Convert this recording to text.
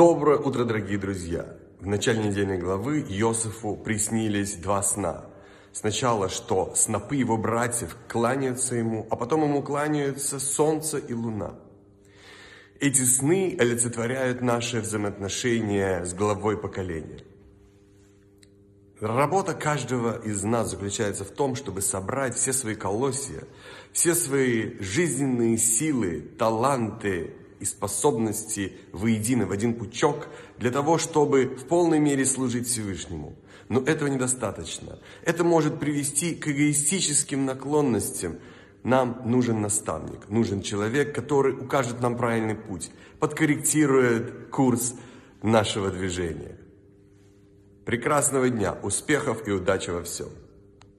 Доброе утро, дорогие друзья! В начале недельной главы Иосифу приснились два сна. Сначала, что снопы его братьев кланяются ему, а потом ему кланяются солнце и луна. Эти сны олицетворяют наши взаимоотношения с главой поколения. Работа каждого из нас заключается в том, чтобы собрать все свои колосья, все свои жизненные силы, таланты, и способности воедино, в один пучок, для того, чтобы в полной мере служить Всевышнему. Но этого недостаточно. Это может привести к эгоистическим наклонностям. Нам нужен наставник, нужен человек, который укажет нам правильный путь, подкорректирует курс нашего движения. Прекрасного дня, успехов и удачи во всем!